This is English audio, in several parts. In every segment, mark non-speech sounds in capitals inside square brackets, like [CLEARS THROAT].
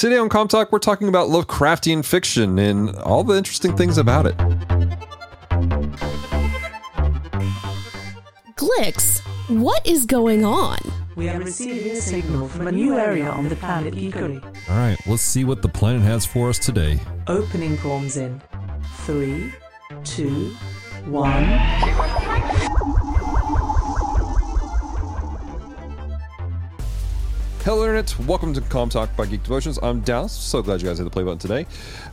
Today on Com Talk, we're talking about Lovecraftian fiction and all the interesting things about it. Glix, what is going on? We are receiving a signal from a new area on the planet Geekery. All right, let's see what the planet has for us today. Opening forms in three, two, one. Hello, Internet. Welcome to Com Talk by Geek Devotions. I'm Dallas. So glad you guys hit the play button today.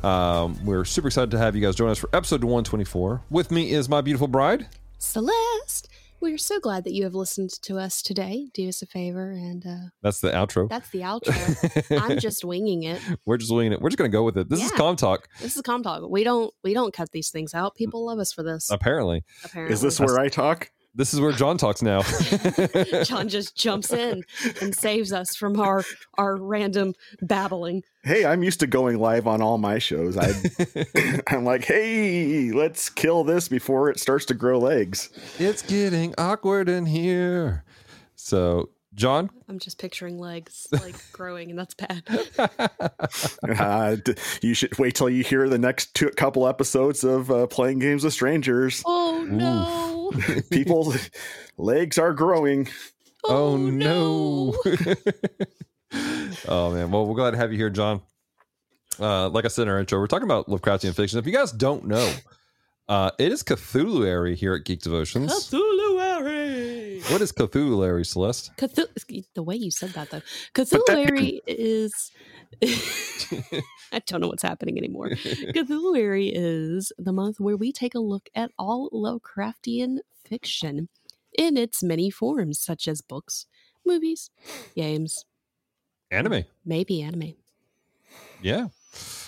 Um, we're super excited to have you guys join us for episode 124. With me is my beautiful bride. Celeste, we're so glad that you have listened to us today. Do us a favor and uh, That's the outro. that's the outro. [LAUGHS] I'm just winging it. We're just winging it. We're just going to go with it. This is Yeah. Com Talk, This is Com Talk. We don't we don't cut these things out. People love us for this. apparently. Apparently, Is this where I talk? This is where John talks now. [LAUGHS] John just jumps in and saves us from our our random babbling. Hey, I'm used to going live on all my shows. I, [LAUGHS] I'm like, hey, let's kill this before it starts to grow legs. it's getting awkward in here. So, John, I'm just picturing legs [LAUGHS] like growing, and that's bad. Uh, you should wait till you hear the next two, couple episodes of uh, playing games with strangers. Oh no! [LAUGHS] People's legs are growing. Oh, no. [LAUGHS] oh man. Well, we're glad to have you here, John. Uh, like I said in our intro, we're talking about Lovecraftian fiction. If you guys don't know, uh, it is Cthulhu here at Geek Devotions. Cthulhuary. What is Cthulhu Celeste? Cthulhu. The way you said that though, Cthulhuary is. [LAUGHS] [LAUGHS] I don't know what's happening anymore. [LAUGHS] Cthulhuary is the month where we take a look at all Lovecraftian fiction in its many forms, such as books, movies, games, Anime. maybe anime. Yeah.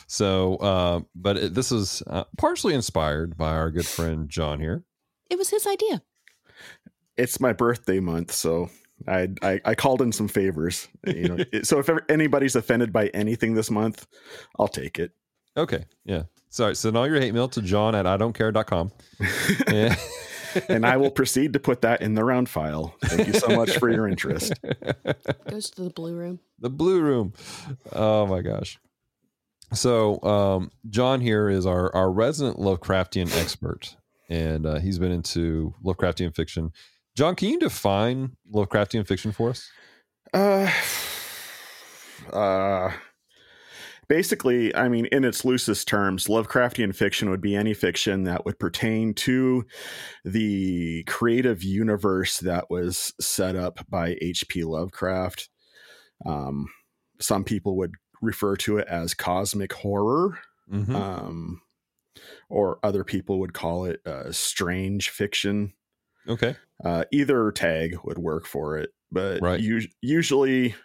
So, uh, but it, this is uh, partially inspired by our good friend John here. It was his idea. It's my birthday month, so I I, I called in some favors. You know, [LAUGHS] so if ever anybody's offended by anything this month, I'll take it. Okay. Yeah. Sorry. Send all your hate mail to john at I don't care.com. [LAUGHS] Yeah. and I will proceed to put that in the round file. Thank you so much for your interest. [LAUGHS] Goes to the blue room. the blue room oh my gosh so um john here is our our resident lovecraftian expert and uh, he's been into lovecraftian fiction john can you define lovecraftian fiction for us Uh, [SIGHS] uh, basically, I mean, in its loosest terms, Lovecraftian fiction would be any fiction that would pertain to the creative universe that was set up by H.P. Lovecraft. Um, some people would refer to it as cosmic horror. Mhm. Um, or other people would call it uh, strange fiction okay uh, either tag would work for it but Right. us- usually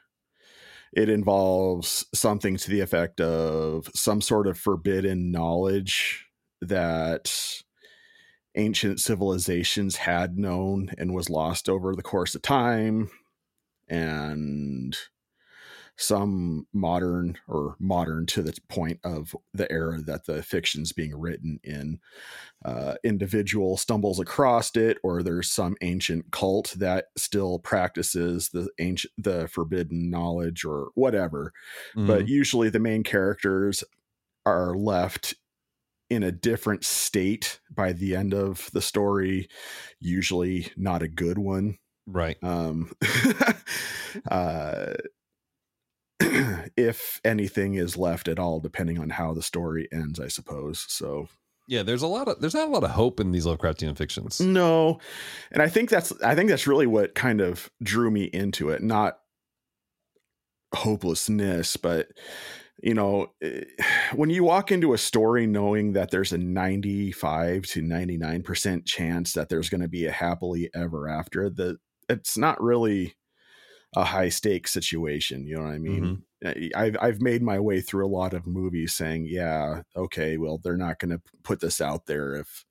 it involves something to the effect of some sort of forbidden knowledge that ancient civilizations had known and was lost over the course of time and some modern or modern to the point of the era that the fiction's being written in. Uh, individual stumbles across it or there's some ancient cult that still practices the ancient the forbidden knowledge or whatever. But Mhm. usually the main characters are left in a different state by the end of the story usually not a good one. Right. Um [LAUGHS] uh [CLEARS THROAT] if anything is left at all depending on how the story ends i suppose so. Yeah there's a lot of there's not a lot of hope in these lovecraftian fictions. No and i think that's i think that's really what kind of drew me into it not hopelessness but you know eh, [SIGHS] when you walk into a story knowing that there's a 95 to 99% chance that there's going to be a happily ever after that it's not really a high stakes situation you know what i mean I- I've I've made my way through a lot of movies saying, yeah, okay, well, they're not going to put this out there if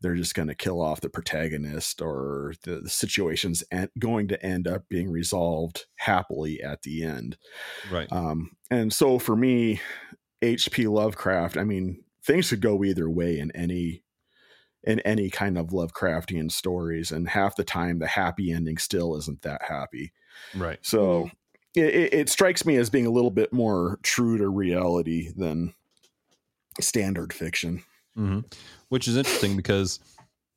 they're just going to kill off the protagonist or the, the situation's en- going to end up being resolved happily at the end. right Um, and so for me, H.P. Lovecraft, I mean, things could go either way in any in any kind of Lovecraftian stories, and half the time the happy ending still isn't that happy. right So it, it, it strikes me as being a little bit more true to reality than standard fiction. hmm Which is interesting because,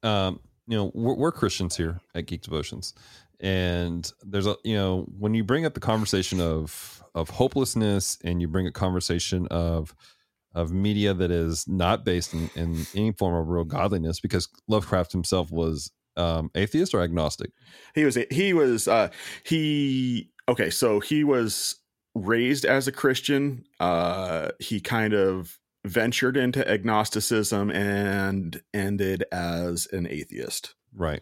um, you know, we're, we're Christians here at Geek Devotions, and there's a, you know, when you bring up the conversation of of hopelessness and you bring a conversation of of media that is not based in, in any form of real godliness, because Lovecraft himself was um, atheist or agnostic. He was he was uh he okay, so he was raised as a Christian. Uh he kind of ventured into agnosticism and ended as an atheist. Right.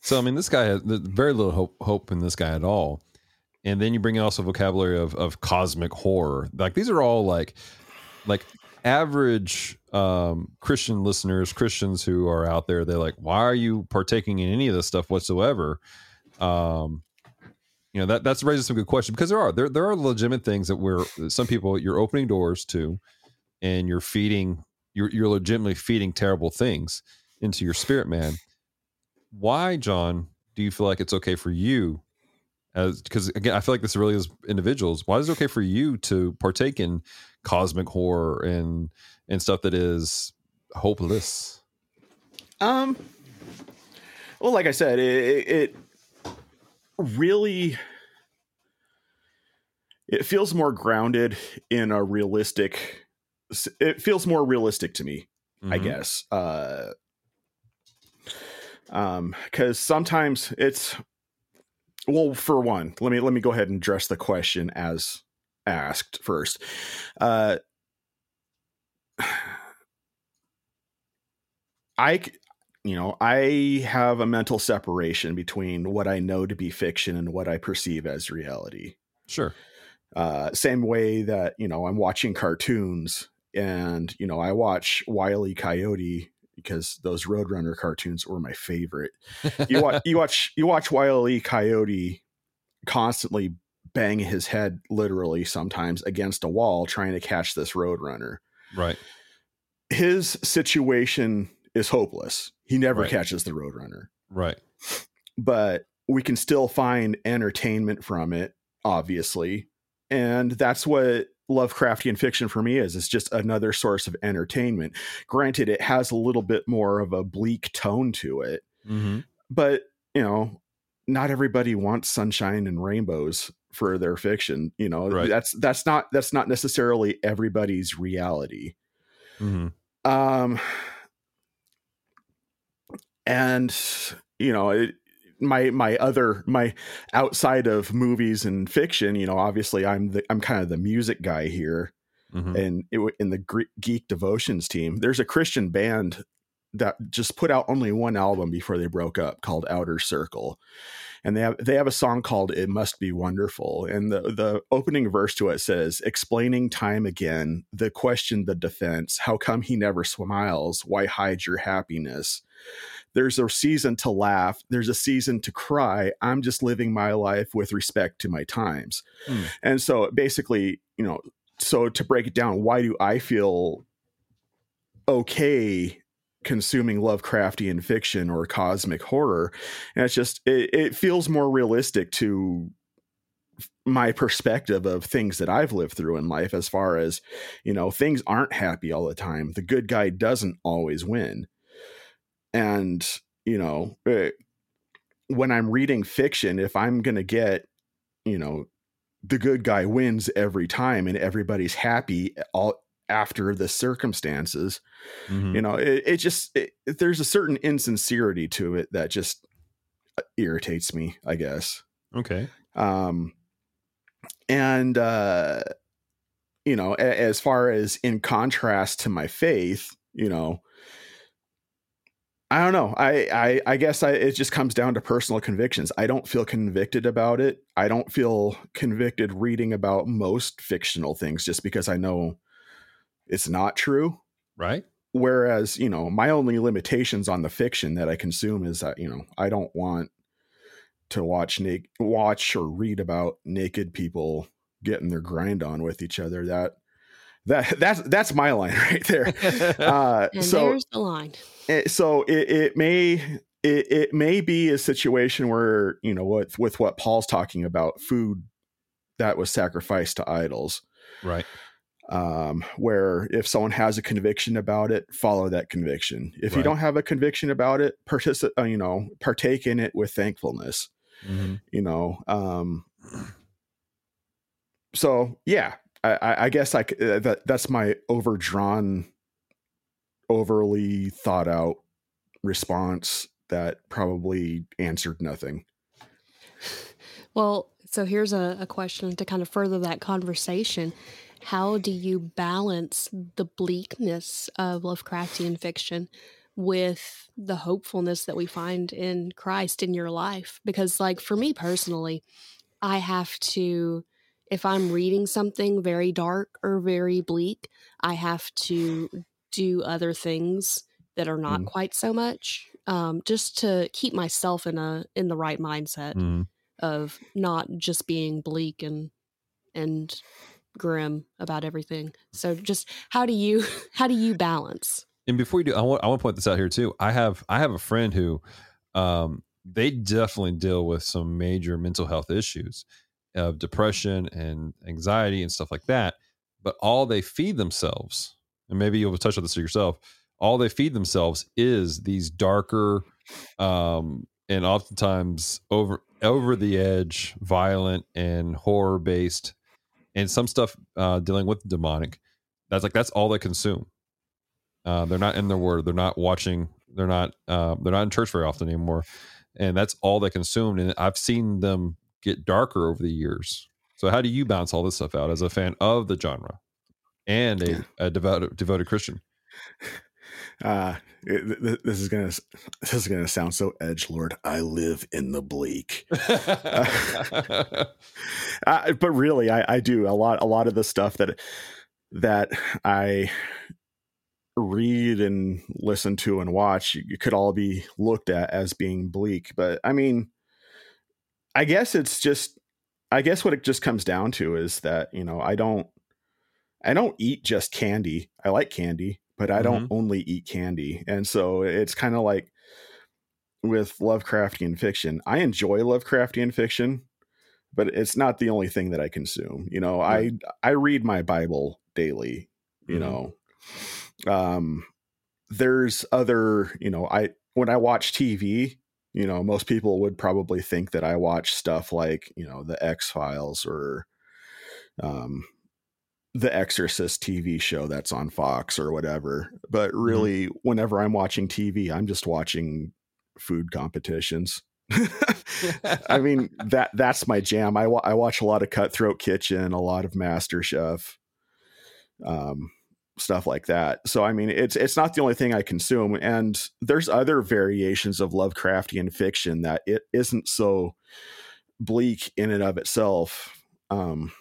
So I mean, this guy has there's very little hope, hope in this guy at all. And then you bring in also vocabulary of of cosmic horror. Like these are all like like average um Christian listeners, Christians who are out there, they're like, why are you partaking in any of this stuff whatsoever? Um you know that that's raises some good questions because there are there there are legitimate things that we're some people you're opening doors to and you're feeding you're you're legitimately feeding terrible things into your spirit man why john do you feel like it's okay for you as because again i feel like this really is individuals why is it okay for you to partake in cosmic horror and and stuff that is hopeless Um well like I said, it, it really it feels more grounded in a realistic it feels more realistic to me i Mhm. guess uh um because sometimes it's well for one let me let me go ahead and address the question as asked first uh i you know i have a mental separation between what i know to be fiction and what i perceive as reality sure uh, same way that you know I'm watching cartoons and you know I watch Wile E. Coyote because those Roadrunner cartoons were my favorite. You watch [LAUGHS] you watch you watch Wile E. Coyote constantly bang his head literally sometimes against a wall trying to catch this Roadrunner. right His situation is hopeless. He never Right. catches the Roadrunner. right but we can still find entertainment from it obviously and that's what lovecraftian fiction for me is it's just another source of entertainment granted it has a little bit more of a bleak tone to it mm-hmm. but you know not everybody wants sunshine and rainbows for their fiction you know Right. that's that's not that's not necessarily everybody's reality Mm-hmm. um and you know it, my my other my outside of movies and fiction you know obviously i'm the i'm kind of the music guy here Mm-hmm. and it, in the geek devotions team there's a christian band that just put out only one album before they broke up called outer circle and they have they have a song called it must be wonderful and the the opening verse to it says explaining time again the question the defense how come he never smiles? Why hide your happiness? There's a season to laugh there's a season to cry i'm just living my life with respect to my times. Hmm. and so basically you know so to break it down why do i feel okay consuming Lovecraftian fiction or cosmic horror. And it's just it, it feels more realistic to my perspective of things that I've lived through in life as far as, you know, things aren't happy all the time. The good guy doesn't always win. And, you know, eh, when I'm reading fiction, if I'm going to get, you know, the good guy wins every time and everybody's happy all after the circumstances, Mm-hmm. you know it, it just it, there's a certain insincerity to it that just uh, irritates me i guess. Okay. Um and uh you know a, as far as in contrast to my faith you know i don't know. I i, I guess I, it just comes down to personal convictions. I don't feel convicted about it. I don't feel convicted reading about most fictional things just because i know it's not true right whereas you know my only limitations on the fiction that i consume is that you know i don't want to watch na- watch or read about naked people getting their grind on with each other that that [LAUGHS] that's that's my line [LAUGHS] right there [LAUGHS] uh And so there's the line. it, so it, it may it, it may be a situation where you know with with what paul's talking about food that was sacrificed to idols. Right. Um, where if someone has a conviction about it, follow that conviction. If you don't have a conviction about it, participate, uh, you know, partake in it with thankfulness. Mm-hmm. You know, um, so yeah, I, I, I guess I c- uh, that that's my overdrawn, overly thought out response that probably answered nothing. Well, so here's a, a question to kind of further that conversation. How do you balance the bleakness of Lovecraftian fiction with the hopefulness that we find in Christ in your life? Because, like, for me personally, I have to, if I'm reading something very dark or very bleak, I have to do other things that are not Mm. quite so much um, just to keep myself in a in the right mindset Mm-hmm. of not just being bleak and and grim about everything. So just how do you [LAUGHS] how do you balance? And before you do, I want I want to point this out here too. I have I have a friend who, um, they definitely deal with some major mental health issues, of depression and anxiety and stuff like that. But all they feed themselves, and maybe you'll touch on this yourself. All they feed themselves is these darker, um, and oftentimes over over the edge, violent and horror based, and some stuff uh, dealing with demonic. That's like that's all they consume. Uh, they're not in their word. They're not watching. They're not. Uh, they're not in church very often anymore, and that's all they consumed. And I've seen them get darker over the years. So how do you balance all this stuff out as a fan of the genre and a, a devoted devoted Christian? Uh, it- th- th- this is gonna this is gonna sound so edge lord. I live in the bleak. [LAUGHS] uh, but really I, I do a lot a lot of the stuff that that i read and listen to and watch it could all be looked at as being bleak but i mean i guess it's just i guess what it just comes down to is that you know i don't i don't eat just candy i like candy but i don't only eat candy and so it's kind of like with lovecraftian fiction i enjoy lovecraftian fiction but it's not the only thing that I consume. You know, I I read my Bible daily. You Mhm. know, um, there's other. You know, I when I watch TV, you know, most people would probably think that I watch stuff like you know the X Files or um the Exorcist TV show that's on Fox or whatever. But really, whenever I'm watching TV, I'm just watching food competitions. [LAUGHS] I [LAUGHS] mean that that's my jam. I wa- I watch a lot of Cutthroat Kitchen, a lot of Master Chef, um, stuff like that. So I mean, it's it's not the only thing I consume, and there's other variations of Lovecraftian fiction that it isn't so bleak in and of itself. Um,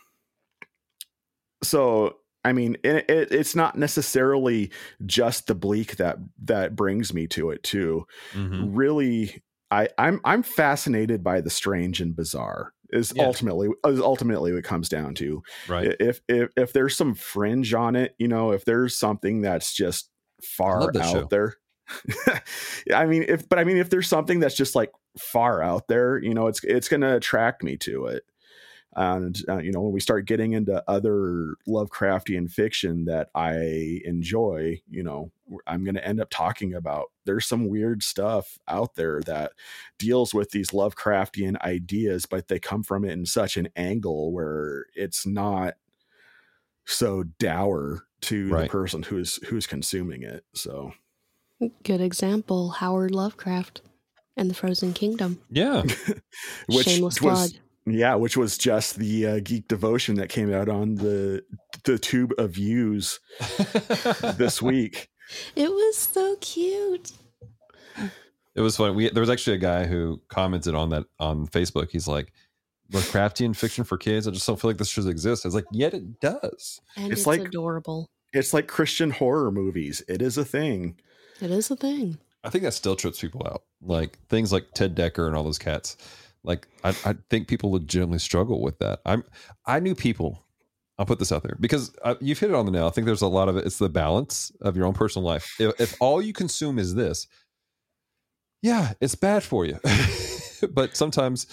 so I mean, it, it, it's not necessarily just the bleak that that brings me to it too Mhm. really I, I'm I'm fascinated by the strange and bizarre. Is Yeah. ultimately is ultimately what it comes down to. Right. If if if there's some fringe on it, you know, if there's something that's just far out show. there. [LAUGHS] I mean, if but I mean, if there's something that's just like far out there, you know, it's it's going to attract me to it. And uh, you know, when we start getting into other Lovecraftian fiction that I enjoy, you know, I'm going to end up talking about. There's some weird stuff out there that deals with these Lovecraftian ideas, but they come from it in such an angle where it's not so dour to Right. the person who's who's consuming it. So Good example, Howard Lovecraft and the Frozen Kingdom. Yeah. [LAUGHS] which Shameless was plug. Yeah, which was just the uh, geek devotion that came out on the the tube of views [LAUGHS] this week. It was so cute. It was funny. We there was actually a guy who commented on that on Facebook. He's like, Lovecraftian fiction for kids. I just don't feel like this should exist. I was like, yet it does. And It's it's, like- adorable. It's like Christian horror movies. It is a thing. It is a thing. I think that still trips people out. Like things like Ted Dekker and all those cats. Like I, I think people legitimately struggle with that. I'm I knew people. I'll put this out there because uh, you've hit it on the nail. I think there's a lot of it. It's the balance of your own personal life. If, if all you consume is this, yeah, it's bad for you. [LAUGHS] but sometimes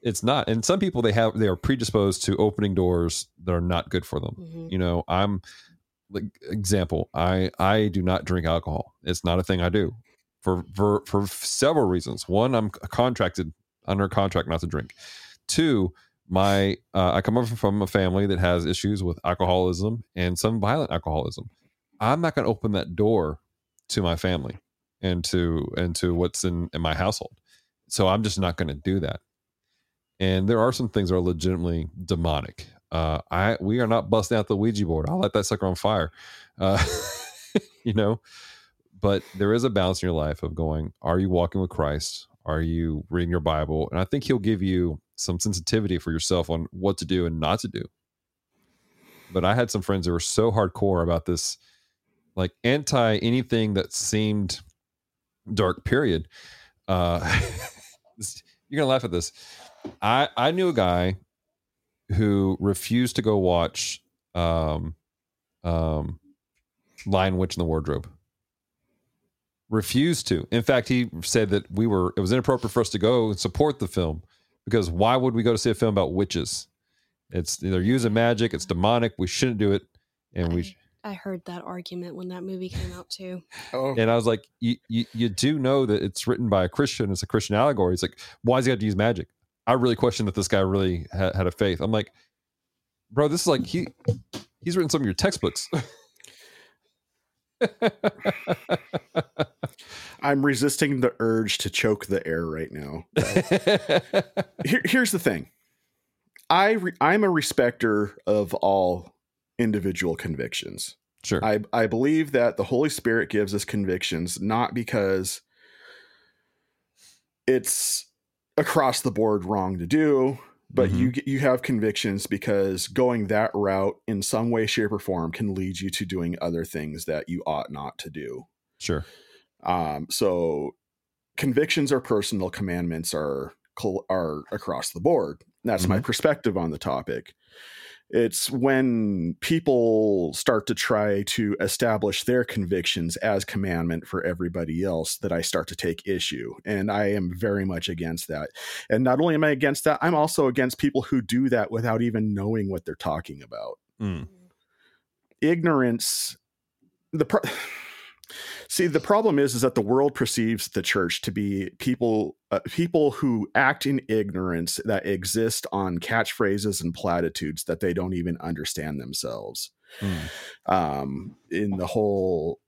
it's not. And some people they have they are predisposed to opening doors that are not good for them. Mhm. You know, I'm like example. I I do not drink alcohol. It's not a thing I do for for for several reasons. One, I'm contracted under contract not to drink. Two, my uh, I come over from a family that has issues with alcoholism and some violent alcoholism. I'm not going to open that door to my family and to and to what's in in my household. So I'm just not going to do that. And there are some things that are legitimately demonic. Uh, I we are not busting out the Ouija board. I'll let that sucker on fire. Uh, [LAUGHS] you know, but there is a balance in your life of going, are you walking with Christ? Are you reading your Bible? And I think he'll give you some sensitivity for yourself on what to do and not to do. But I had some friends that were so hardcore about this, like anti anything that seemed dark, period. Uh, [LAUGHS] you're going to laugh at this. I, I knew a guy who refused to go watch um, um, Lion Witch in the Wardrobe refused to. In fact, he said that we were it was inappropriate for us to go and support the film because why would we go to see a film about witches? It's they're using magic, it's demonic, we shouldn't do it. And we I heard that argument when that movie came out too. Oh, and I was like, you, you you do know that it's written by a Christian, it's a Christian allegory. It's like, why does he have to use magic? I really question that this guy really ha- had a faith. I'm like, bro, this is like he he's written some of your textbooks. [LAUGHS] [LAUGHS] I'm resisting the urge to choke the air right now. [LAUGHS] Here, here's the thing. I re- I'm a respecter of all individual convictions. sure. I I believe that the Holy Spirit gives us convictions not because it's across the board wrong to do, but Mhm. you you have convictions because going that route in some way, shape, or form can lead you to doing other things that you ought not to do. sure. Um, so convictions are personal, commandments are are across the board. That's my perspective on the topic. It's when people start to try to establish their convictions as commandment for everybody else that I start to take issue. And I am very much against that. And not only am I against that, I'm also against people who do that without even knowing what they're talking about Mm. ignorance the pro- see the problem is is that the world perceives the church to be people uh, people who act in ignorance that exist on catchphrases and platitudes that they don't even understand themselves Mm. um in the whole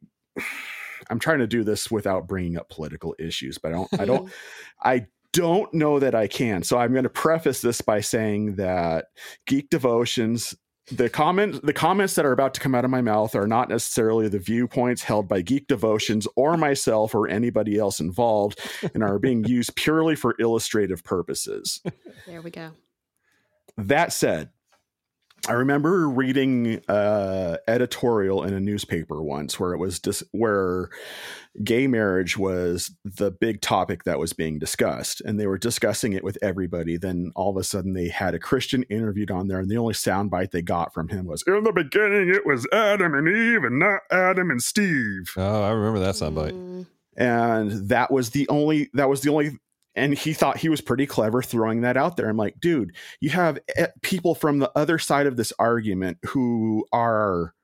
i'm trying to do this without bringing up political issues but i don't i don't [LAUGHS] I don't know that I can. So I'm going to preface this by saying that Geek Devotions the comment the comments that are about to come out of my mouth are not necessarily the viewpoints held by Geek Devotions or [LAUGHS] myself or anybody else involved and are being used purely for illustrative purposes. There we go. That said, I remember reading uh editorial in a newspaper once where it was dis- where gay marriage was the big topic that was being discussed and they were discussing it with everybody. Then all of a sudden they had a christian interviewed on there and the only soundbite they got from him was in the beginning it was adam and eve and not adam and steve. Oh, I remember that soundbite. Mm, and that was the only that was the only and he thought he was pretty clever throwing that out there. I'm like dude you have eh, people from the other side of this argument who are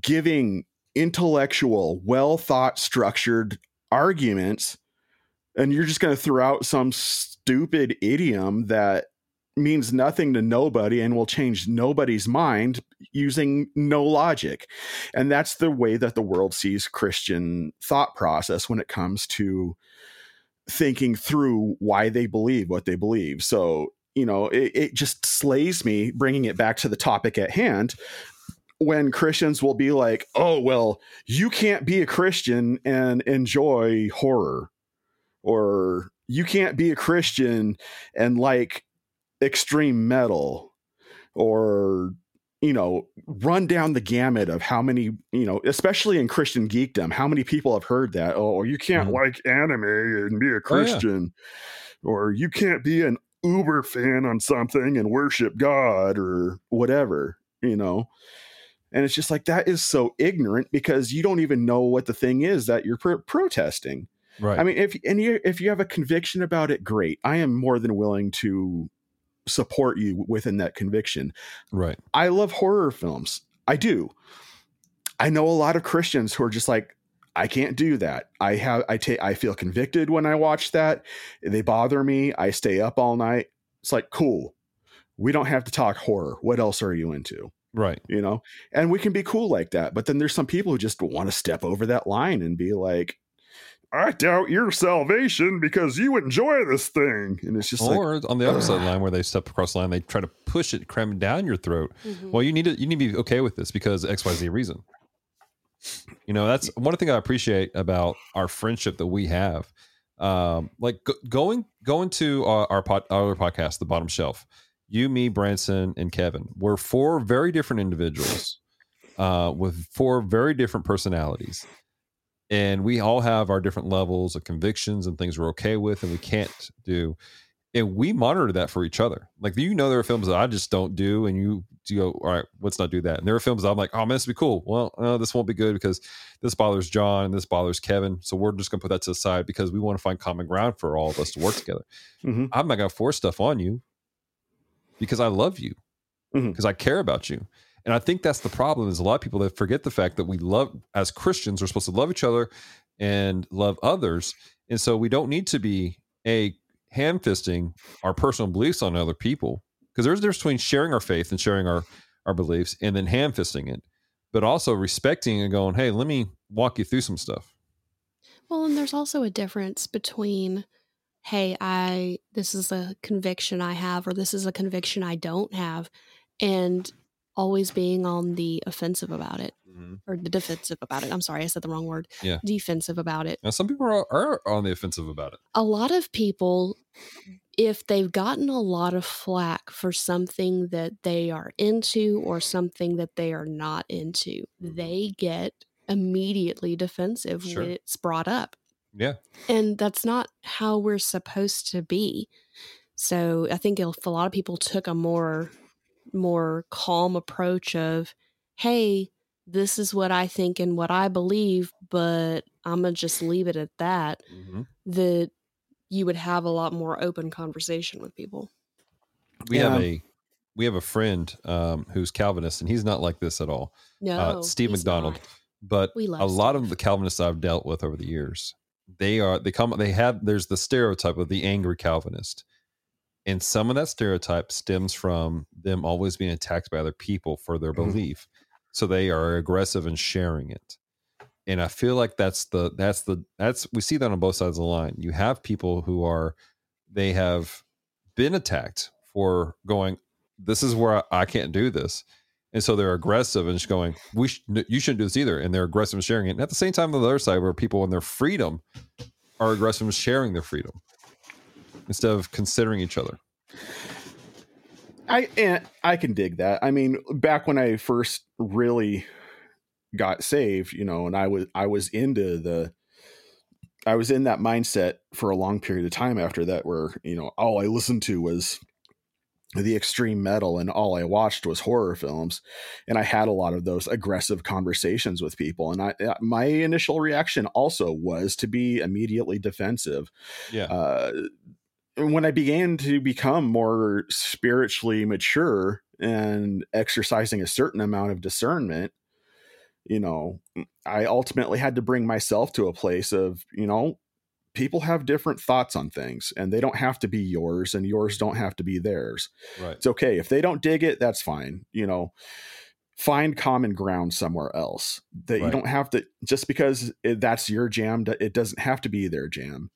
giving intellectual well thought structured arguments and you're just going to throw out some stupid idiom that means nothing to nobody and will change nobody's mind using no logic. And that's the way that the world sees christian thought process when it comes to thinking through why they believe what they believe. So you know it, it just slays me bringing it back to the topic at hand when christians will be like oh well you can't be a christian and enjoy horror or you can't be a christian and like extreme metal or you know run down the gamut of how many you know especially in christian geekdom how many people have heard that oh you can't Mhm. like anime and be a Oh, yeah. christian or you can't be an uber fan on something and worship god or whatever you know and it's just like that is so ignorant because you don't even know what the thing is that you're pro- protesting Right. I mean, if and you if you have a conviction about it, great. I am more than willing to support you within that conviction. right. I love horror films. I do. I know a lot of Christians who are just like, I can't do that. I have I take I feel convicted when I watch that. They bother me. I stay up all night. It's like, cool. We don't have to talk horror. What else are you into? Right. You know? And we can be cool like that. But then there's some people who just want to step over that line and be like, I doubt your salvation because you enjoy this thing. And it's just like Or on the opposite line where they step across the line, they try to push it, cram it down your throat. Mhm. Well, you need to you need to be okay with this because X Y Z reason. You know, that's one thing I appreciate about our friendship that we have. Um, like go, going going to our our, pod, our other podcast, The Bottom Shelf. You, me, Branson, and Kevin. We're four very different individuals uh, with four very different personalities, and we all have our different levels of convictions and things we're okay with and we can't do and we monitor that for each other. Like you know, there are films that I just don't do, and you, you go, all right, let's not do that. And there are films that I'm like, oh man, this would be cool. Well, no, this won't be good because this bothers John and this bothers Kevin. So we're just gonna put that to the side because we want to find common ground for all of us to work together. Mhm. I'm not gonna force stuff on you because I love you, Mhm. because I care about you. And I think that's the problem is a lot of people that forget the fact that we love as Christians, we're supposed to love each other and love others. And so we don't need to be a ham fisting our personal beliefs on other people. Because there's a difference between sharing our faith and sharing our, our beliefs and then ham fisting it, but also respecting and going, hey, let me walk you through some stuff. Well, and there's also a difference between, hey, I this is a conviction I have, or this is a conviction I don't have, and always being on the offensive about it mm-hmm. or the defensive about it. I'm sorry, I said the wrong word. Yeah. Defensive about it. Now, some people are, are on the offensive about it. A lot of people, if they've gotten a lot of flack for something that they are into or something that they are not into, mm-hmm. they get immediately defensive Sure. when it's brought up. Yeah. and that's not how we're supposed to be so i think if a lot of people took a more more calm approach of hey this is what i think and what i believe but i'm gonna just leave it at that that you would have a lot more open conversation with people We have a we have a friend um, who's Calvinist, and he's not like this at all. no uh, Steve he's McDonald. not. But We love a lot of the Calvinists I've dealt with over the years, they are they come they have there's the stereotype of the angry Calvinist, and some of that stereotype stems from them always being attacked by other people for their Mhm. belief, so they are aggressive in sharing it. And I feel like that's the that's the that's we see that on both sides of the line. You have people who are they have been attacked for going this is where I, I can't do this and so they're aggressive and just going we sh- you shouldn't do this either and they're aggressive in sharing it and at the same time on the other side where people in their freedom are aggressive in sharing their freedom instead of considering each other. I and I can dig that. I mean, back when I first really got saved, you know, and I was I was into the I was in that mindset for a long period of time after that where, you know, all I listened to was the extreme metal and all I watched was horror films. And I had a lot of those aggressive conversations with people. And I uh, my initial reaction also was to be immediately defensive. Yeah. Uh, when I began to become more spiritually mature and exercising a certain amount of discernment, you know, I ultimately had to bring myself to a place of, you know, people have different thoughts on things and they don't have to be yours and yours don't have to be theirs. right It's okay. If they don't dig it, that's fine. You know, find common ground somewhere else that you don't have to, just because it, that's your jam, it doesn't have to be their jam.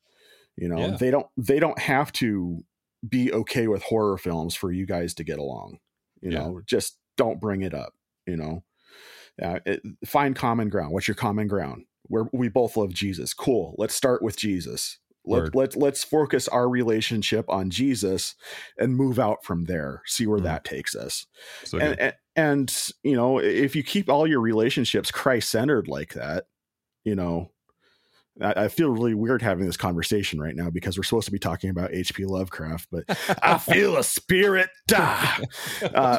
You know, Yeah. they don't, they don't have to be okay with horror films for you guys to get along. You Yeah. know, just don't bring it up, you know, uh, it, find common ground. What's your common ground? Where we both love Jesus. Cool. Let's start with Jesus. Let, let, let's focus our relationship on Jesus and move out from there. See where Mhm. that takes us. so And, and and you know, if you keep all your relationships Christ centered like that, you know, I, I feel really weird having this conversation right now because we're supposed to be talking about H.P. Lovecraft, but I [LAUGHS] feel a spirit. Ah. Uh,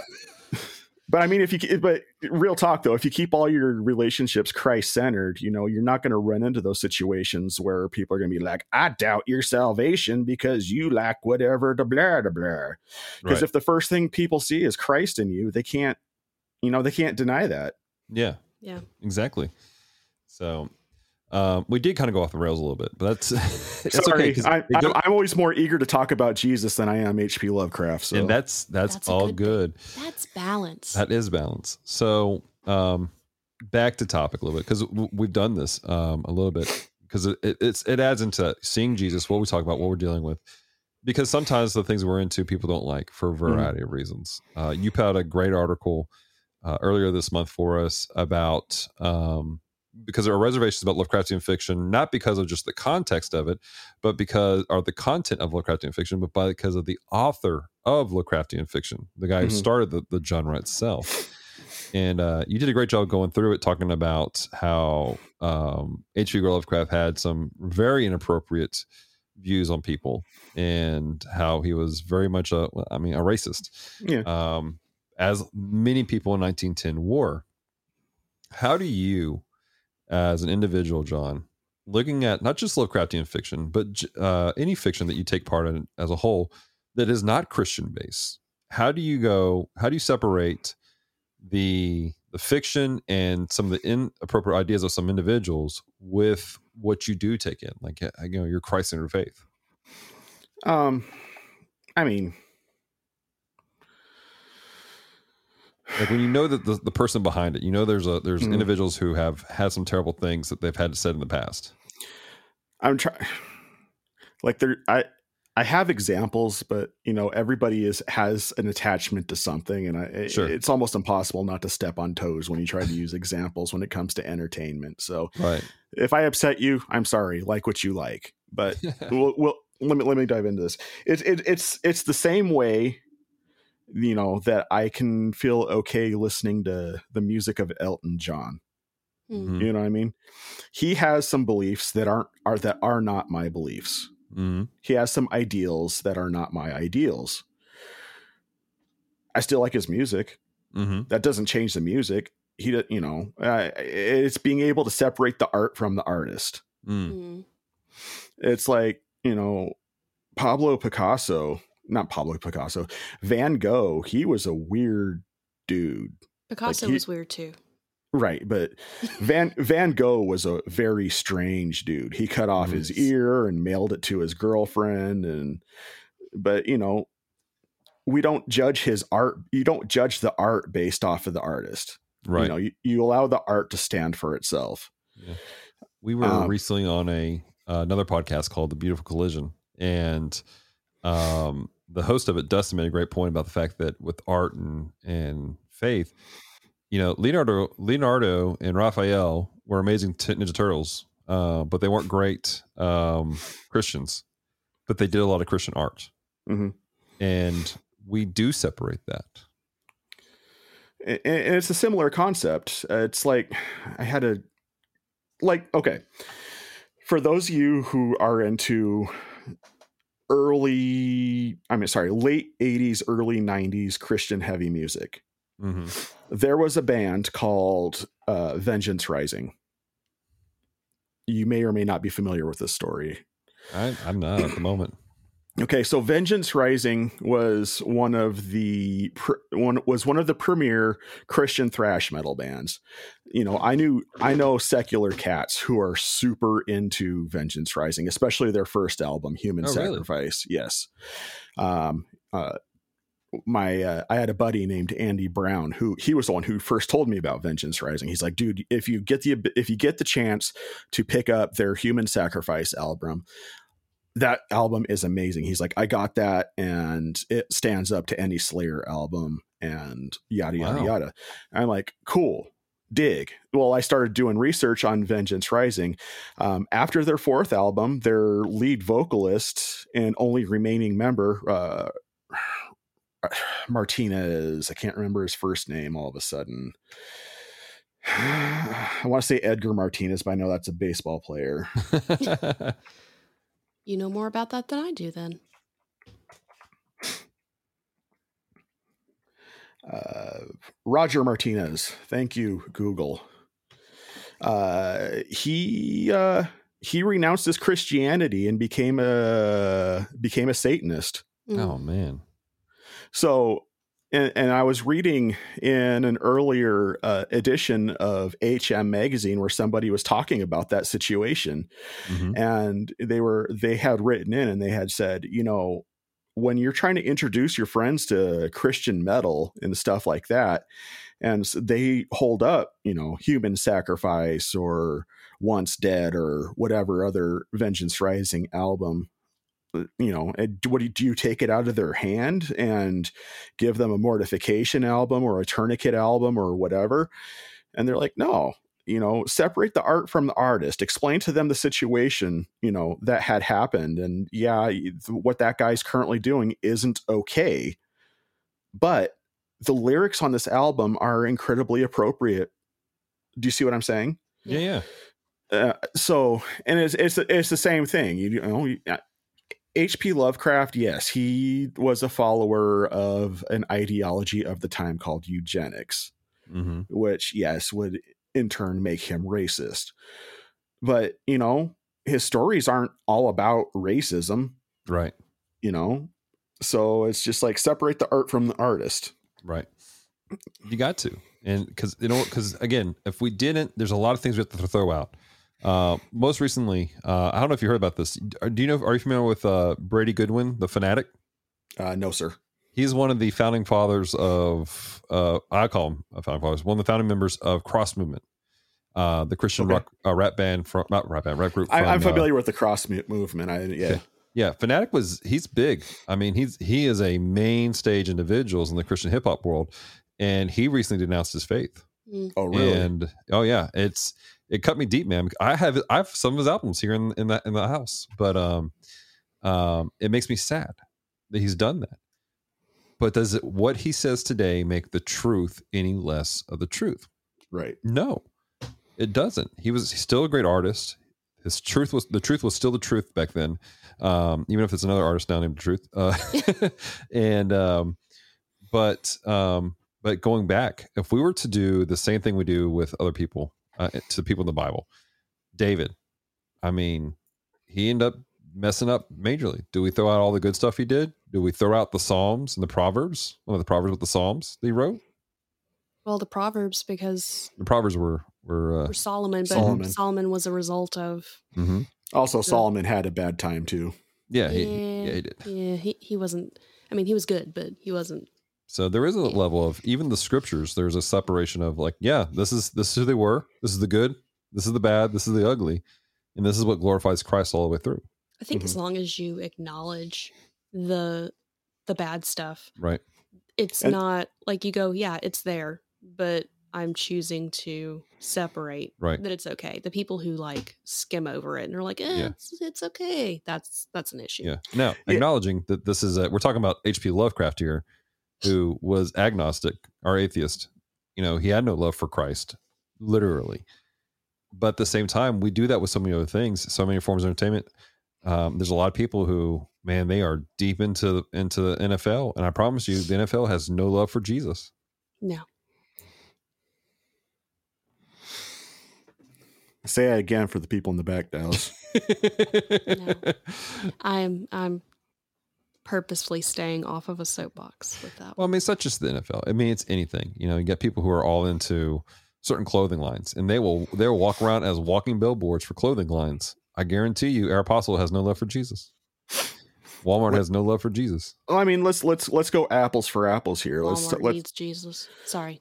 but I mean, if you but real talk though, if you keep all your relationships Christ centered, you know, you're not going to run into those situations where people are going to be like, "I doubt your salvation because you lack whatever the blah blah blah." Because Right. if the first thing people see is Christ in you, they can't, you know, they can't deny that. Yeah, Yeah. exactly. So um, we did kind of go off the rails a little bit, but that's [LAUGHS] it's Sorry, okay. 'cause I, I'm, I'm always more eager to talk about Jesus than I am H.P. Lovecraft. So and that's that's, That's all good good. That's balance. That is balance. So, um, back to topic a little bit because we've done this um, a little bit because it, it it's it adds into seeing Jesus, what we talk about, what we're dealing with. Because sometimes the things we're into, people don't like for a variety of reasons. Uh, you put out a great article uh, earlier this month for us about um, because there are reservations about Lovecraftian fiction, not because of just the context of it, but because or the content of Lovecraftian fiction, but by, because of the author of Lovecraftian fiction, the guy Mhm. who started the, the genre itself. And uh, you did a great job going through it, talking about how um, H.P. Lovecraft had some very inappropriate views on people, and how he was very much a, I mean, a racist yeah. um, as many people in 1910 were. How do you, as an individual, John, looking at not just Lovecraftian fiction, but uh, any fiction that you take part in as a whole that is not Christian based, how do you go? How do you separate the the fiction and some of the inappropriate ideas of some individuals with what you do take in, like uh, you know your Christ centered faith? Um, I mean, like when you know that the, the person behind it you know there's a there's Mhm. individuals who have had some terrible things that they've had to said in the past I'm trying. Like there, I I have examples, but you know, everybody is has an attachment to something, and I it- Sure. it's almost impossible not to step on toes when you try to use examples when it comes to entertainment. So right if I upset you, I'm sorry. Like what you like, but [LAUGHS] we'll, we'll let me let me dive into this. It's it, it's it's the same way, you know, that I can feel okay listening to the music of Elton John. Mm. You know what I mean? He has some beliefs that aren't are that are not my beliefs. hmm He has some ideals that are not my ideals. I still like his music. hmm That doesn't change the music. He, do- you know, uh, it's being able to separate the art from the artist. mm Mm. It's like you know, Pablo Picasso, not Pablo Picasso, Van Gogh. He was a weird dude, Picasso he- was weird too. right? But [LAUGHS] Van Van Gogh was a very strange dude. He cut off his ear and mailed it to his girlfriend, and but you know, we don't judge his art. You don't judge the art based off of the artist. right You know, you, you allow the art to stand for itself. we were Um, recently on a uh, another podcast called the beautiful collision and um the host of it dustin made a great point about the fact that with art and and faith you know leonardo leonardo and raphael were amazing t- ninja turtles uh, but they weren't great um christians but they did a lot of christian art Mhm. and we do separate that and and it's a similar concept. Uh, it's like I had a like okay. For those of you who are into early I mean sorry, late 80s, early 90s Christian heavy music. hmm There was a band called uh, Vengeance Rising. You may or may not be familiar with this story. I, i'm not at the moment Okay, so Vengeance Rising was one of the pr- one was one of the premier Christian thrash metal bands. You know, I knew I know secular cats who are super into Vengeance Rising, especially their first album, Human Oh, really? Sacrifice. Yes. Um uh my uh, I had a buddy named Andy Brown who he was the one who first told me about Vengeance Rising. He's like, dude, if you get the if you get the chance to pick up their Human Sacrifice album, that album is amazing. He's like, I got that, and it stands up to any Slayer album, and yada yada Wow. yada. I'm like, cool, dig. Well, I started doing research on Vengeance Rising. Um, after their fourth album, their lead vocalist and only remaining member, uh, [SIGHS] Martinez, I can't remember his first name. All of a sudden. [SIGHS] I want to say Edgar Martinez, but I know that's a baseball player. [LAUGHS] [LAUGHS] You know more about that than I do then. uh, Roger Martinez. Thank you, Google. Uh, he uh, he renounced his Christianity and became a became a Satanist. Mm. Oh man. So, and, and I was reading in an earlier uh, edition of HM magazine where somebody was talking about that situation, Mhm. and they were they had written in and they had said, you know, when you're trying to introduce your friends to Christian metal and stuff like that, and they hold up, you know, human sacrifice or once dead or whatever other Vengeance Rising album you know do- what do you, do you take it out of their hand and give them a mortification album or a tourniquet album or whatever? And they're like no you know separate the art from the artist. Explain to them the situation you know that had happened. And yeah what that guy's currently doing isn't okay. But the lyrics on this album are incredibly appropriate. Do you see what i'm saying? Yeah, yeah. uh, so and it's it's it's the same thing. You know you- uh, hp lovecraft yes he was a follower of an ideology of the time called eugenics hmm which yes would in turn make him racist but you know his stories aren't all about racism Right. you know so it's just like separate the art from the artist Right. You got to, and because you know, because again, if we didn't, there's a lot of things we have to throw out. Uh, most recently, uh, I don't know if you heard about this. Do you know? Are you familiar with uh, Brady Goodwin, the Phanatik? uh no sir He's one of the founding fathers of. Uh, I call him a founding fathers. One of the founding members of Cross Movement, uh, the Christian Okay. rock uh, rap band from not rap band rap group. I, from, i'm uh, familiar with the cross movement i yeah Okay. Yeah, Phanatik was he's big. I mean, he's he is a main stage individuals in the Christian hip hop world, and he recently denounced his faith. Mm. oh really And oh yeah, it's it cut me deep, man. I have I have some of his albums here in in that in the house, but um, um, it makes me sad that he's done that. But does it what he says today make the truth any less of the truth? right No, it doesn't. He was still a great artist. His truth was the truth was still the truth back then, um, even if it's another artist now named Truth. Uh, [LAUGHS] and um, but um, but going back, if we were to do the same thing we do with other people, uh, to the people in the Bible, David, I mean, he ended up messing up majorly. Do we throw out all the good stuff he did? Do we throw out the Psalms and the Proverbs? One of the Proverbs with the Psalms that he wrote. Well, the Proverbs, because The Proverbs were were uh, for Solomon, but Solomon. Solomon. was a result of. mhm. Also, So- Solomon had a bad time too. Yeah, he, he- yeah, he did. Yeah, he, he wasn't. I mean, he was good, but he wasn't. So there is a level of even the scriptures. There's a separation of like, yeah, this is this is who they were. This is the good. This is the bad. This is the ugly, and this is what glorifies Christ all the way through. I think Mm-hmm. as long as you acknowledge the the bad stuff, Right. it's And- not like you go, yeah, it's there, but I'm choosing to separate Right. that it's okay. The people who like skim over it and are like, eh, Yeah. it's, it's okay. That's that's an issue. Yeah. Now Yeah. acknowledging that this is a, we're talking about H.P. Lovecraft here, who was agnostic or atheist. You know, he had no love for Christ, literally. But at the same time, we do that with so many other things, so many forms of entertainment. Um, there's a lot of people who, man, they are deep into into the NFL, and I promise you, the NFL has no love for Jesus. No. Say it again for the people in the back, Dallas. [LAUGHS] No. I'm I'm purposefully staying off of a soapbox with that. Well, I mean, it's not just the NFL. I mean, it's anything. You know, you get people who are all into certain clothing lines, and they will they will walk around as walking billboards for clothing lines. I guarantee you, Air Apostle has no love for Jesus. Walmart What- has no love for Jesus. well, I mean, let's let's let's go apples for apples here. Let's Walmart let's. needs Jesus. Sorry.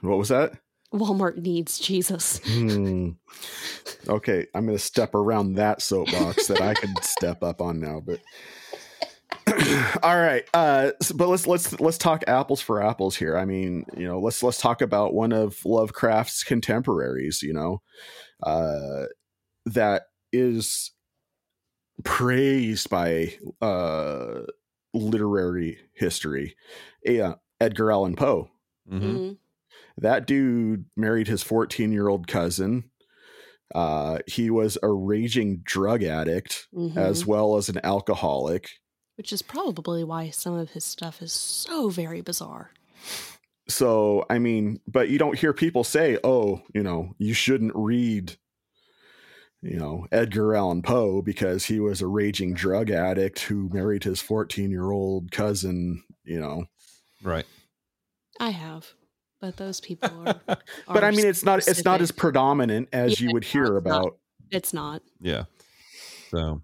What was that? Walmart needs Jesus. Hmm. [LAUGHS] Okay, I'm going to step around that soapbox that I could [LAUGHS] step up on now, but. [CLEARS THROAT] All right, uh, but let's let's let's talk apples for apples here. I mean, you know, let's let's talk about one of Lovecraft's contemporaries. You know, uh, that is praised by uh, literary history. Yeah, Edgar Allan Poe Mhm. Mhm. that dude married his 14 year old cousin uh he was a raging drug addict Mhm. as well as an alcoholic Which is probably why some of his stuff is so very bizarre. So, I mean, but you don't hear people say, "Oh, you know, you shouldn't read you know, Edgar Allan Poe because he was a raging drug addict who married his 14-year-old cousin, you know. Right. I have, but those people are. [LAUGHS] but I mean, it's not it's not as predominant as Yeah, you would hear not. about. It's not. Yeah. So,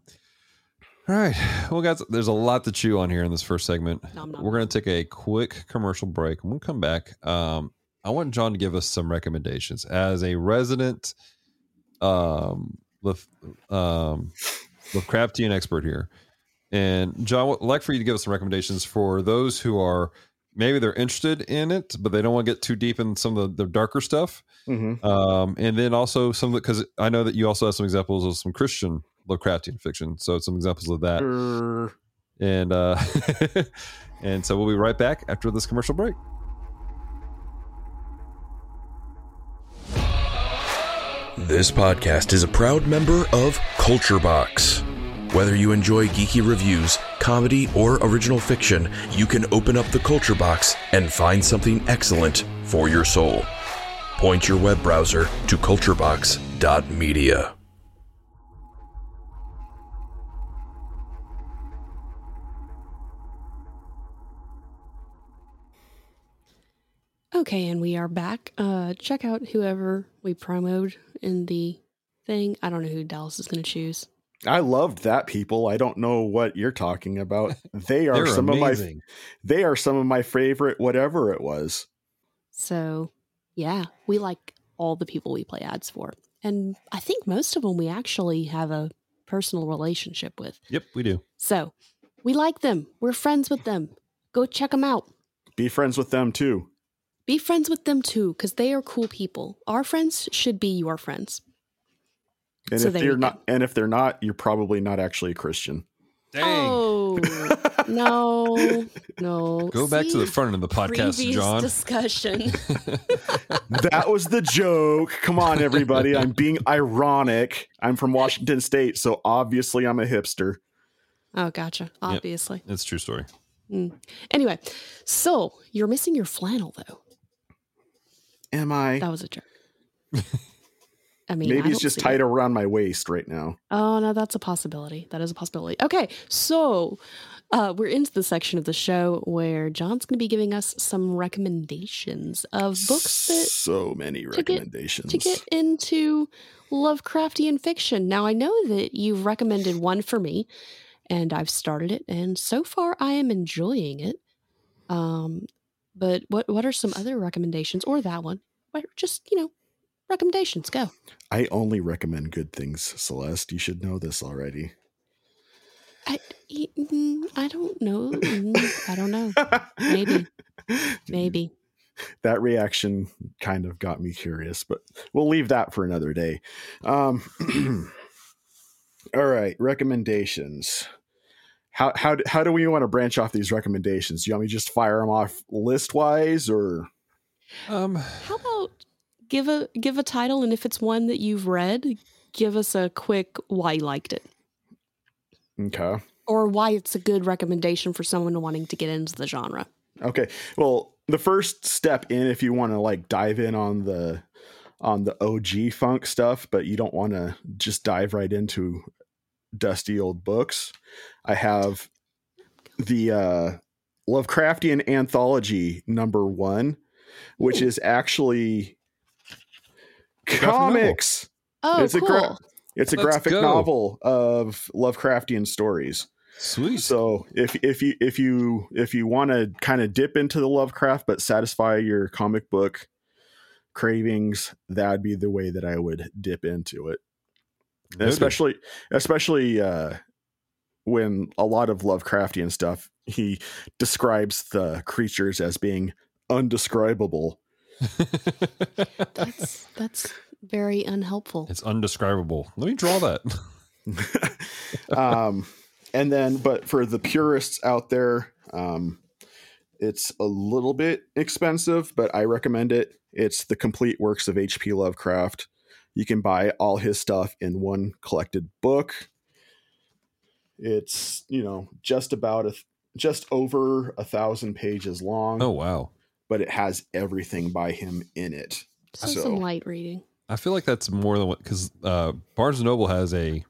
all right. Well, guys, there's a lot to chew on here in this first segment. Nom, nom, We're going to take a quick commercial break. When we come back, um, I want John to give us some recommendations as a resident um, Lef, um, Lovecraftian expert here. And John, I'd like for you to give us some recommendations for those who are maybe they're interested in it, but they don't want to get too deep in some of the, the darker stuff. Mhm. Um, and then also some of the, because I know that you also have some examples of some Christian Lovecraftian fiction. So some examples of that. Er, And uh, [LAUGHS] and so we'll be right back after this commercial break. This podcast is a proud member of Culture Box. Whether you enjoy geeky reviews, comedy, or original fiction, you can open up the Culture Box and find something excellent for your soul. Point your web browser to culturebox.media. Okay, and we are back. Uh, check out whoever we promoted in the thing. I don't know who Dallas is going to choose. I loved that people. I don't know what you're talking about. [LAUGHS] They are They're some of my they are some of my favorite whatever it was. So, yeah, we like all the people we play ads for. And I think most of them we actually have a personal relationship with. Yep, we do. So, we like them. We're friends with them. Go check them out. Be friends with them too. Be friends with them too, because they are cool people. Our friends should be your friends. And So if they're not and if they're not, you're probably not actually a Christian. Oh no, no. Go back to the front of the podcast, Previous John. discussion. [LAUGHS] that was the joke. Come on, everybody. I'm being ironic. I'm from Washington State, so obviously I'm a hipster. oh, gotcha. Obviously. it's a true story. Mm. Anyway, so you're missing your flannel though. Am I? That was a joke. I mean, I Maybe it's just tight it. around my waist right now. Oh no, that's a possibility. That is a possibility. Okay, so uh, we're into the section of the show where John's going to be giving us some recommendations of books that so many get- recommendations. to get into Lovecraftian fiction. Now, I know that you've recommended one for me, and I've started it, and so far I am enjoying it. Um, but what what are some other recommendations, or that one? Just you know, recommendations. Go. I only recommend good things, Celeste. You should know this already. I mm, I don't know. Mm, I don't know. Maybe. [LAUGHS] Maybe. that reaction kind of got me curious, but we'll leave that for another day. Um, [CLEARS THROAT] all right, recommendations. How how do- how do we want to branch off these recommendations? Do you want me to just fire them off list wise, or Um, How about give a give a title, and if it's one that you've read, give us a quick why you liked it. okay, or why it's a good recommendation for someone wanting to get into the genre. okay? Well, the first step in, if you want to like dive in on the on the OG funk stuff, but you don't want to just dive right into dusty old books. I have the uh, Lovecraftian anthology number one, which Ooh. is actually graphic novel. comics. Oh, It's a cool. gra- It's a Let's graphic go. novel of Lovecraftian stories. sweet. So if if you if you if you want to kind of dip into the Lovecraft but satisfy your comic book cravings, that'd be the way that I would dip into it. Noted. Especially especially uh when a lot of Lovecraftian stuff he describes the creatures as being undescribable. [LAUGHS] That's that's very unhelpful. it's undescribable. Let me draw that. [LAUGHS] [LAUGHS] um, and then, but for the purists out there, um, it's a little bit expensive, but I recommend it. It's the complete works of H.P. Lovecraft. You can buy all his stuff in one collected book. It's you know just about a just over a thousand pages long, Oh wow. but it has everything by him in it. So, So- some light reading. I feel like that's more than what because uh, Barnes and Noble has a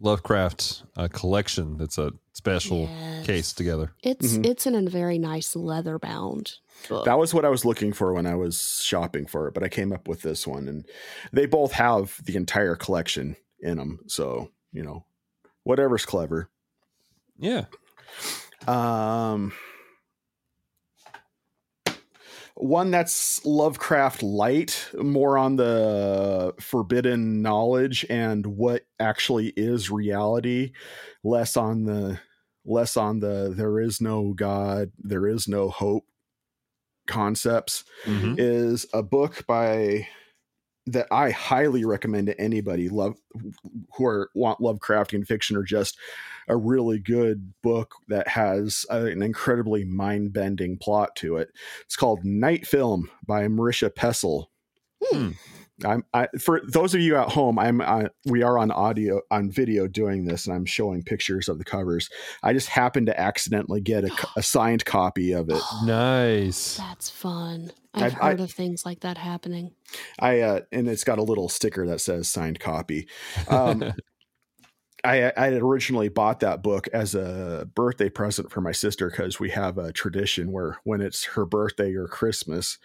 Lovecraft uh, collection that's a special Yes. case together. It's Mhm. it's in a very nice leather bound book. That was what I was looking for when I was shopping for it, but I came up with this one, and they both have the entire collection in them. So you know, whatever's clever. Yeah. Um, one that's Lovecraft light, more on the forbidden knowledge and what actually is reality, less on the less on the there is no God, there is no hope concepts Mhm. is a book by that I highly recommend to anybody love who are want Lovecraftian fiction or just a really good book that has a- an incredibly mind bending plot to it. It's called Night Film by Marisha Pessl. Hmm. I'm I, for those of you at home. I'm uh, we are on audio on video doing this, and I'm showing pictures of the covers. I just happened to accidentally get a, [GASPS] a signed copy of it. [GASPS] Nice. That's fun. I've I- I- heard of things like that happening. I uh, and it's got a little sticker that says signed copy. Um, [LAUGHS] I I had originally bought that book as a birthday present for my sister because we have a tradition where when it's her birthday or Christmas,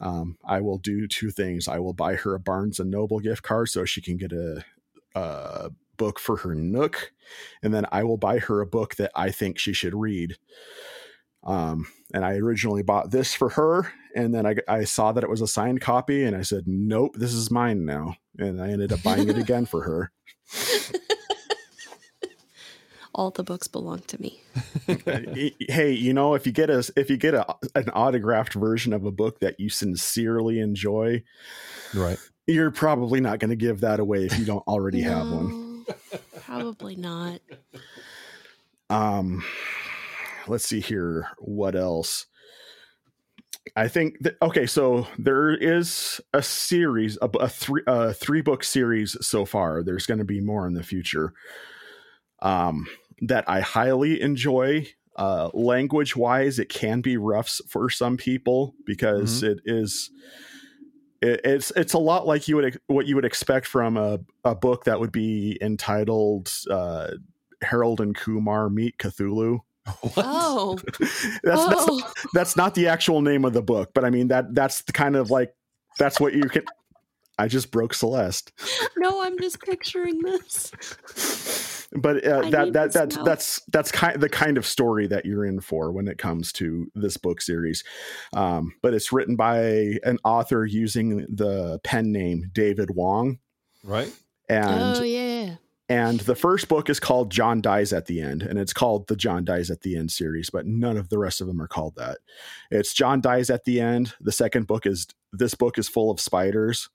um, I will do two things. I will buy her a Barnes and Noble gift card so she can get a, a book for her Nook, and then I will buy her a book that I think she should read. Um, and I originally bought this for her, and then I, I saw that it was a signed copy, and I said, "Nope, this is mine now." And I ended up buying it [LAUGHS] again for her. All the books belong to me. [LAUGHS] hey, you know, if you get a if you get a, an autographed version of a book that you sincerely enjoy, Right. you're probably not going to give that away if you don't already have one. Probably not. Um, let's see here. What else? I think that okay, so there is a series, a, a three a three book series so far. There's going to be more in the future. Um, that I highly enjoy. Uh, language wise, it can be rough for some people because it is. It, it's it's a lot like you would what you would expect from a, a book that would be entitled uh, Harold and Kumar Meet Cthulhu. [LAUGHS] Oh, [LAUGHS] that's, that's oh. that's not the actual name of the book, but I mean that that's the kind of like that's what you can. I just broke Celeste, [LAUGHS] no, I'm just picturing this. But uh, that that this that's now. that's that's kind the kind of story that you're in for when it comes to this book series. Um, but it's written by an author using the pen name David Wong, Right. and oh yeah. And the first book is called John Dies at the End, and it's called the John Dies at the End series, but none of the rest of them are called that. It's John Dies at the End. The second book is This Book is Full of Spiders.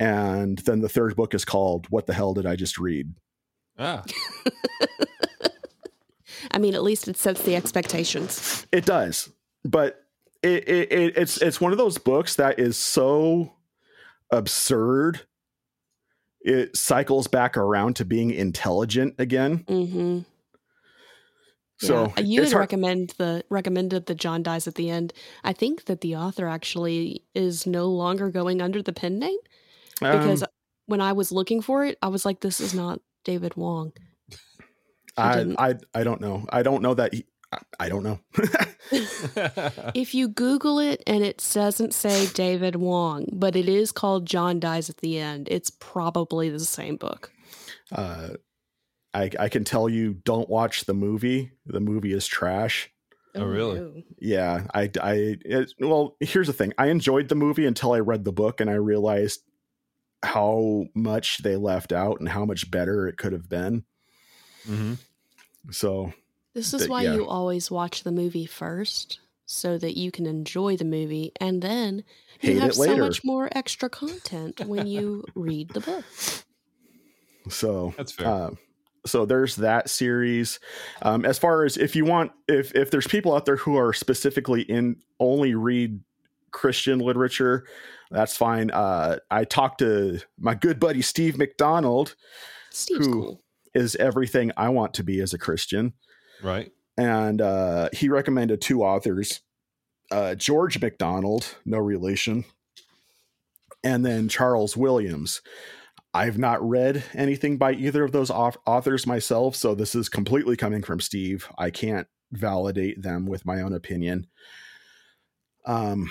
And then the third book is called What the Hell Did I Just Read? Ah. [LAUGHS] I mean, at least it sets the expectations. It does, but it, it, it it's it's one of those books that is so absurd. It cycles back around to being intelligent again. Mm-hmm. So yeah. you it's had hard- recommend the recommended the John dies at the end. I think that the author actually is no longer going under the pen name because Um, when I was looking for it, I was like, "This is not David Wong." I, I I don't know. I don't know that. He, I, I don't know. [LAUGHS] If you Google it and it doesn't say David Wong, but it is called John dies at the end, it's probably the same book. uh, I I can tell you, don't watch the movie. The movie is trash. Oh, really? Yeah, I I it, well, here's the thing. I enjoyed the movie until I read the book and I realized how much they left out and how much better it could have been. hmm So This is But, why yeah. you always watch the movie first, so that you can enjoy the movie, and then you Hate have so much more extra content when you [LAUGHS] read the book. so That's fair. Uh, so there's that series. Um, as far as if you want, if if there's people out there who are specifically in only read Christian literature, that's fine. Uh, I talked to my good buddy Steve McDonald, Steve's Who- cool. is everything I want to be as a Christian, right. and uh, he recommended two authors. uh, George MacDonald, no relation, and then Charles Williams. I've not read anything by either of those authors myself, so this is completely coming from Steve. I can't validate them with my own opinion. Um,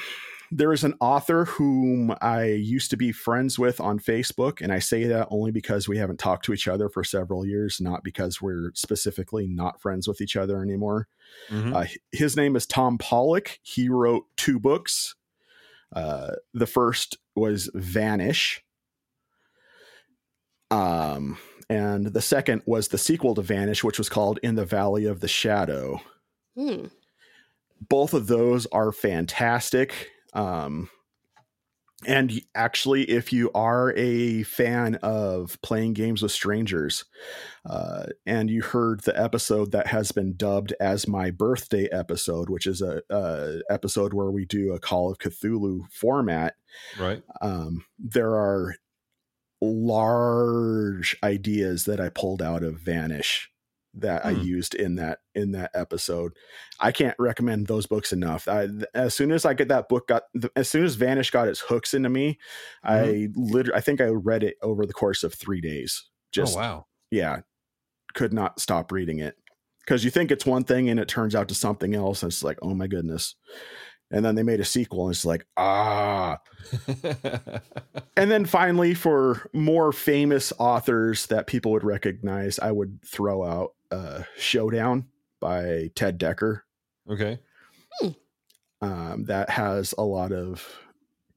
there is an author whom I used to be friends with on Facebook, and I say that only because we haven't talked to each other for several years, not because we're specifically not friends with each other anymore. Mm-hmm. Uh, his name is Tom Pawlik. He wrote two books. Uh, the first was Vanish. Um, and the second was the sequel to Vanish, which was called In the Valley of the Shadow. Hmm. Both of those are fantastic. Um, and actually, if you are a fan of playing games with strangers, uh, and you heard the episode that has been dubbed as my birthday episode, which is a, a episode where we do a Call of Cthulhu format, right? Um, there are large ideas that I pulled out of Vanish that hmm. I used in that in that episode. I can't recommend those books enough. I, as soon as I get that book got as soon as Vanish got its hooks into me, mm-hmm. I literally I think I read it over the course of 3 days. Just oh, wow. Yeah. Could not stop reading it. Cuz you think it's one thing and it turns out to something else and it's like, "Oh my goodness." and then they made a sequel and it's like ah [LAUGHS] and then finally for more famous authors that people would recognize i would throw out uh, showdown by ted Dekker. okay hmm. um, that has a lot of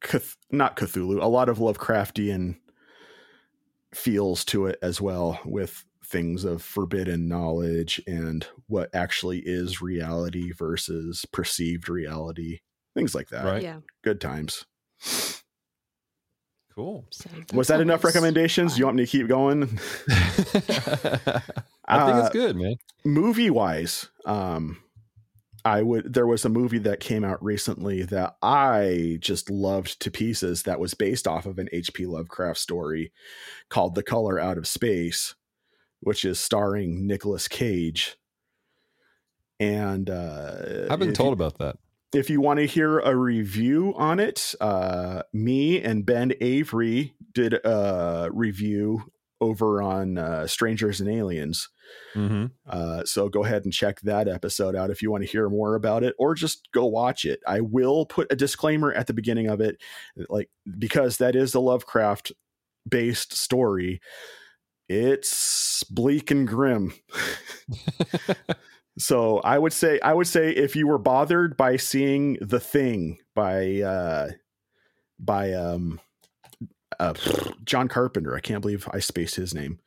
Cth- not cthulhu a lot of lovecraftian feels to it as well with things of forbidden knowledge and what actually is reality versus perceived reality, things like that. Right. Yeah. Good times. Cool. So Was that enough recommendations? Fun. You want me to keep going? [LAUGHS] I think it's uh, good, man. Movie wise, um, I would there was a movie that came out recently that I just loved to pieces that was based off of an HP Lovecraft story called The Color Out of Space which is starring Nicolas Cage. And uh, I've been told you, about that. If you want to hear a review on it, uh, me and Ben Avery did a review over on uh, Strangers and Aliens. Mm-hmm. Uh, so go ahead and check that episode out if you want to hear more about it, or just go watch it. I will put a disclaimer at the beginning of it, like because that is a Lovecraft based story it's bleak and grim. [LAUGHS] so I would say I would say if you were bothered by seeing The Thing by uh by um uh, John Carpenter, I can't believe I spaced his name.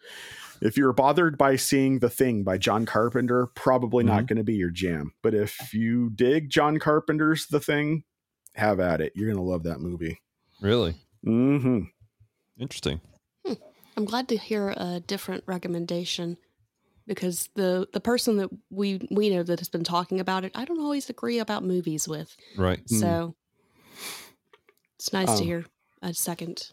If you're bothered by seeing The Thing by John Carpenter, probably mm-hmm. not going to be your jam. But if you dig John Carpenter's The Thing, have at it. You're going to love that movie. Really? Mhm. Interesting. I'm glad to hear a different recommendation because the the person that we we know that has been talking about it, I don't always agree about movies with. Right. So mm. it's nice um, to hear a second.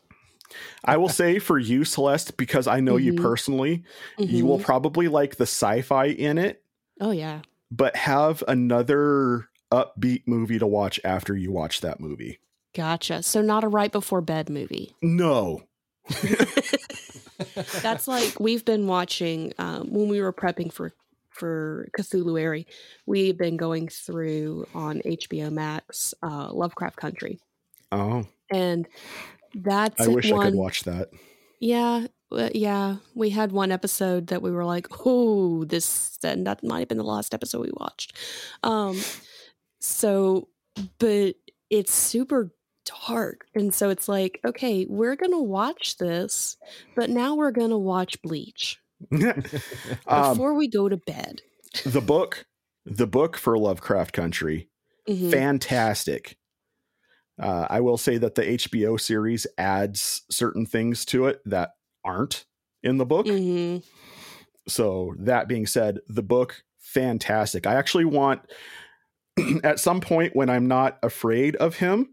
I will say for you, Celeste, because I know mm-hmm. you personally, mm-hmm. you will mm-hmm. probably like the sci-fi in it. Oh yeah. But have another upbeat movie to watch after you watch that movie. Gotcha. So not a right before bed movie. No. [LAUGHS] [LAUGHS] [LAUGHS] That's like we've been watching um, when we were prepping for for Cthulhu Cthulhuary. We've been going through on HBO Max uh, Lovecraft Country. Oh, and that's I wish one, I could watch that. Yeah, uh, yeah. We had one episode that we were like, "Oh, this," and that might have been the last episode we watched. Um, so, but it's super dark. And so it's like, okay, we're going to watch this, but now we're going to watch Bleach [LAUGHS] um, before we go to bed. the book, the book for Lovecraft Country, mm-hmm. fantastic. Uh, I will say that the HBO series adds certain things to it that aren't in the book. Mm-hmm. So, that being said, the book, fantastic. I actually want, [CLEARS THROAT] at some point when I'm not afraid of him,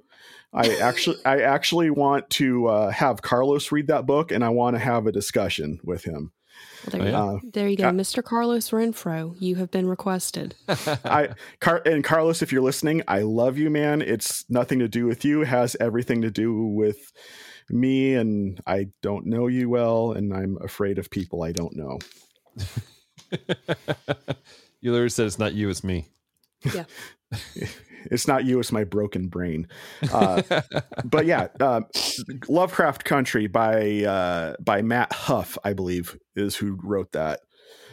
I [LAUGHS] actually I actually want to uh, have Carlos read that book, and I want to have a discussion with him Well, there, you Oh, go. Uh, there you go, uh, Mr. Carlos Renfro. You have been requested. [LAUGHS] I Car- and Carlos, if you're listening, I love you, man. It's nothing to do with you. It has everything to do with me, and I don't know you well, and I'm afraid of people I don't know. [LAUGHS] you literally said it's not you, it's me. It's not you; it's my broken brain. Uh, [LAUGHS] but yeah, uh, Lovecraft Country by uh, by Matt Ruff, I believe, is who wrote that.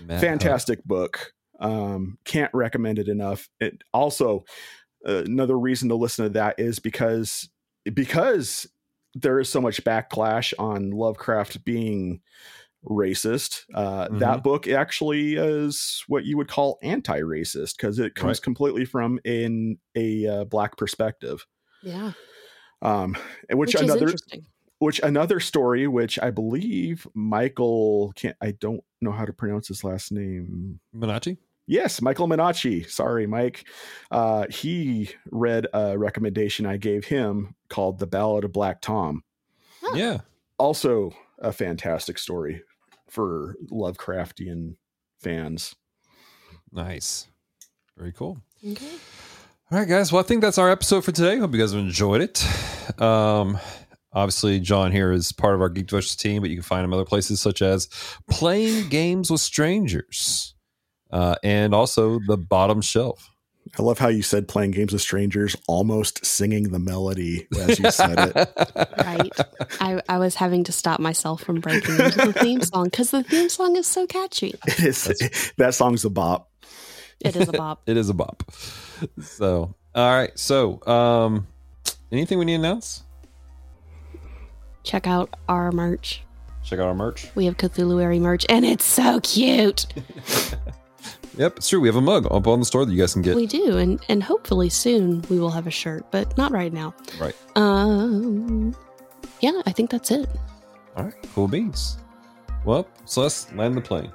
Matt fantastic book um can't recommend it enough it also another reason to listen to that is because because there is so much backlash on lovecraft being racist uh Mhm. that book actually is what you would call anti-racist because it comes Right. completely from in a uh, black perspective Yeah. um which, Which, another which another story which i believe michael can't i don't know how to pronounce his last name Ruff. Minacci? Yes, Michael Minacci. Sorry, Mike. Uh, he read a recommendation I gave him called The Ballad of Black Tom. Oh. Yeah. Also, a fantastic story for Lovecraftian fans. Nice. Very cool. Okay. All right, guys. Well, I think that's our episode for today. Hope you guys have enjoyed it. Um, obviously, John here is part of our Geek Ventures team, but you can find him other places such as Playing Games with Strangers uh, and also The Bottom Shelf. I love how you said playing games with strangers, almost singing the melody as you said it. [LAUGHS] Right. I, I was having to stop myself from breaking into the theme song because the theme song is so catchy. [LAUGHS] it is, that song's a bop. It is a bop. [LAUGHS] it is a bop. So, all right. So, um, anything we need to announce? Check out our merch. Check out our merch. We have Cthulhuary merch, and it's so cute. Yep, it's true. We have a mug up on the store that you guys can get. We do, and and hopefully soon we will have a shirt, but not right now. Right. Um, yeah, I think that's it. All right. Cool beans. Well, so let's land the plane.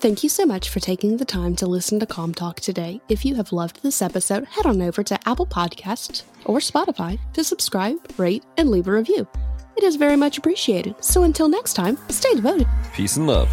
Thank you so much for taking the time to listen to Com Talk today. If you have loved this episode, head on over to Apple Podcasts or Spotify to subscribe, rate, and leave a review. It is very much appreciated. So until next time, stay devoted. Peace and love.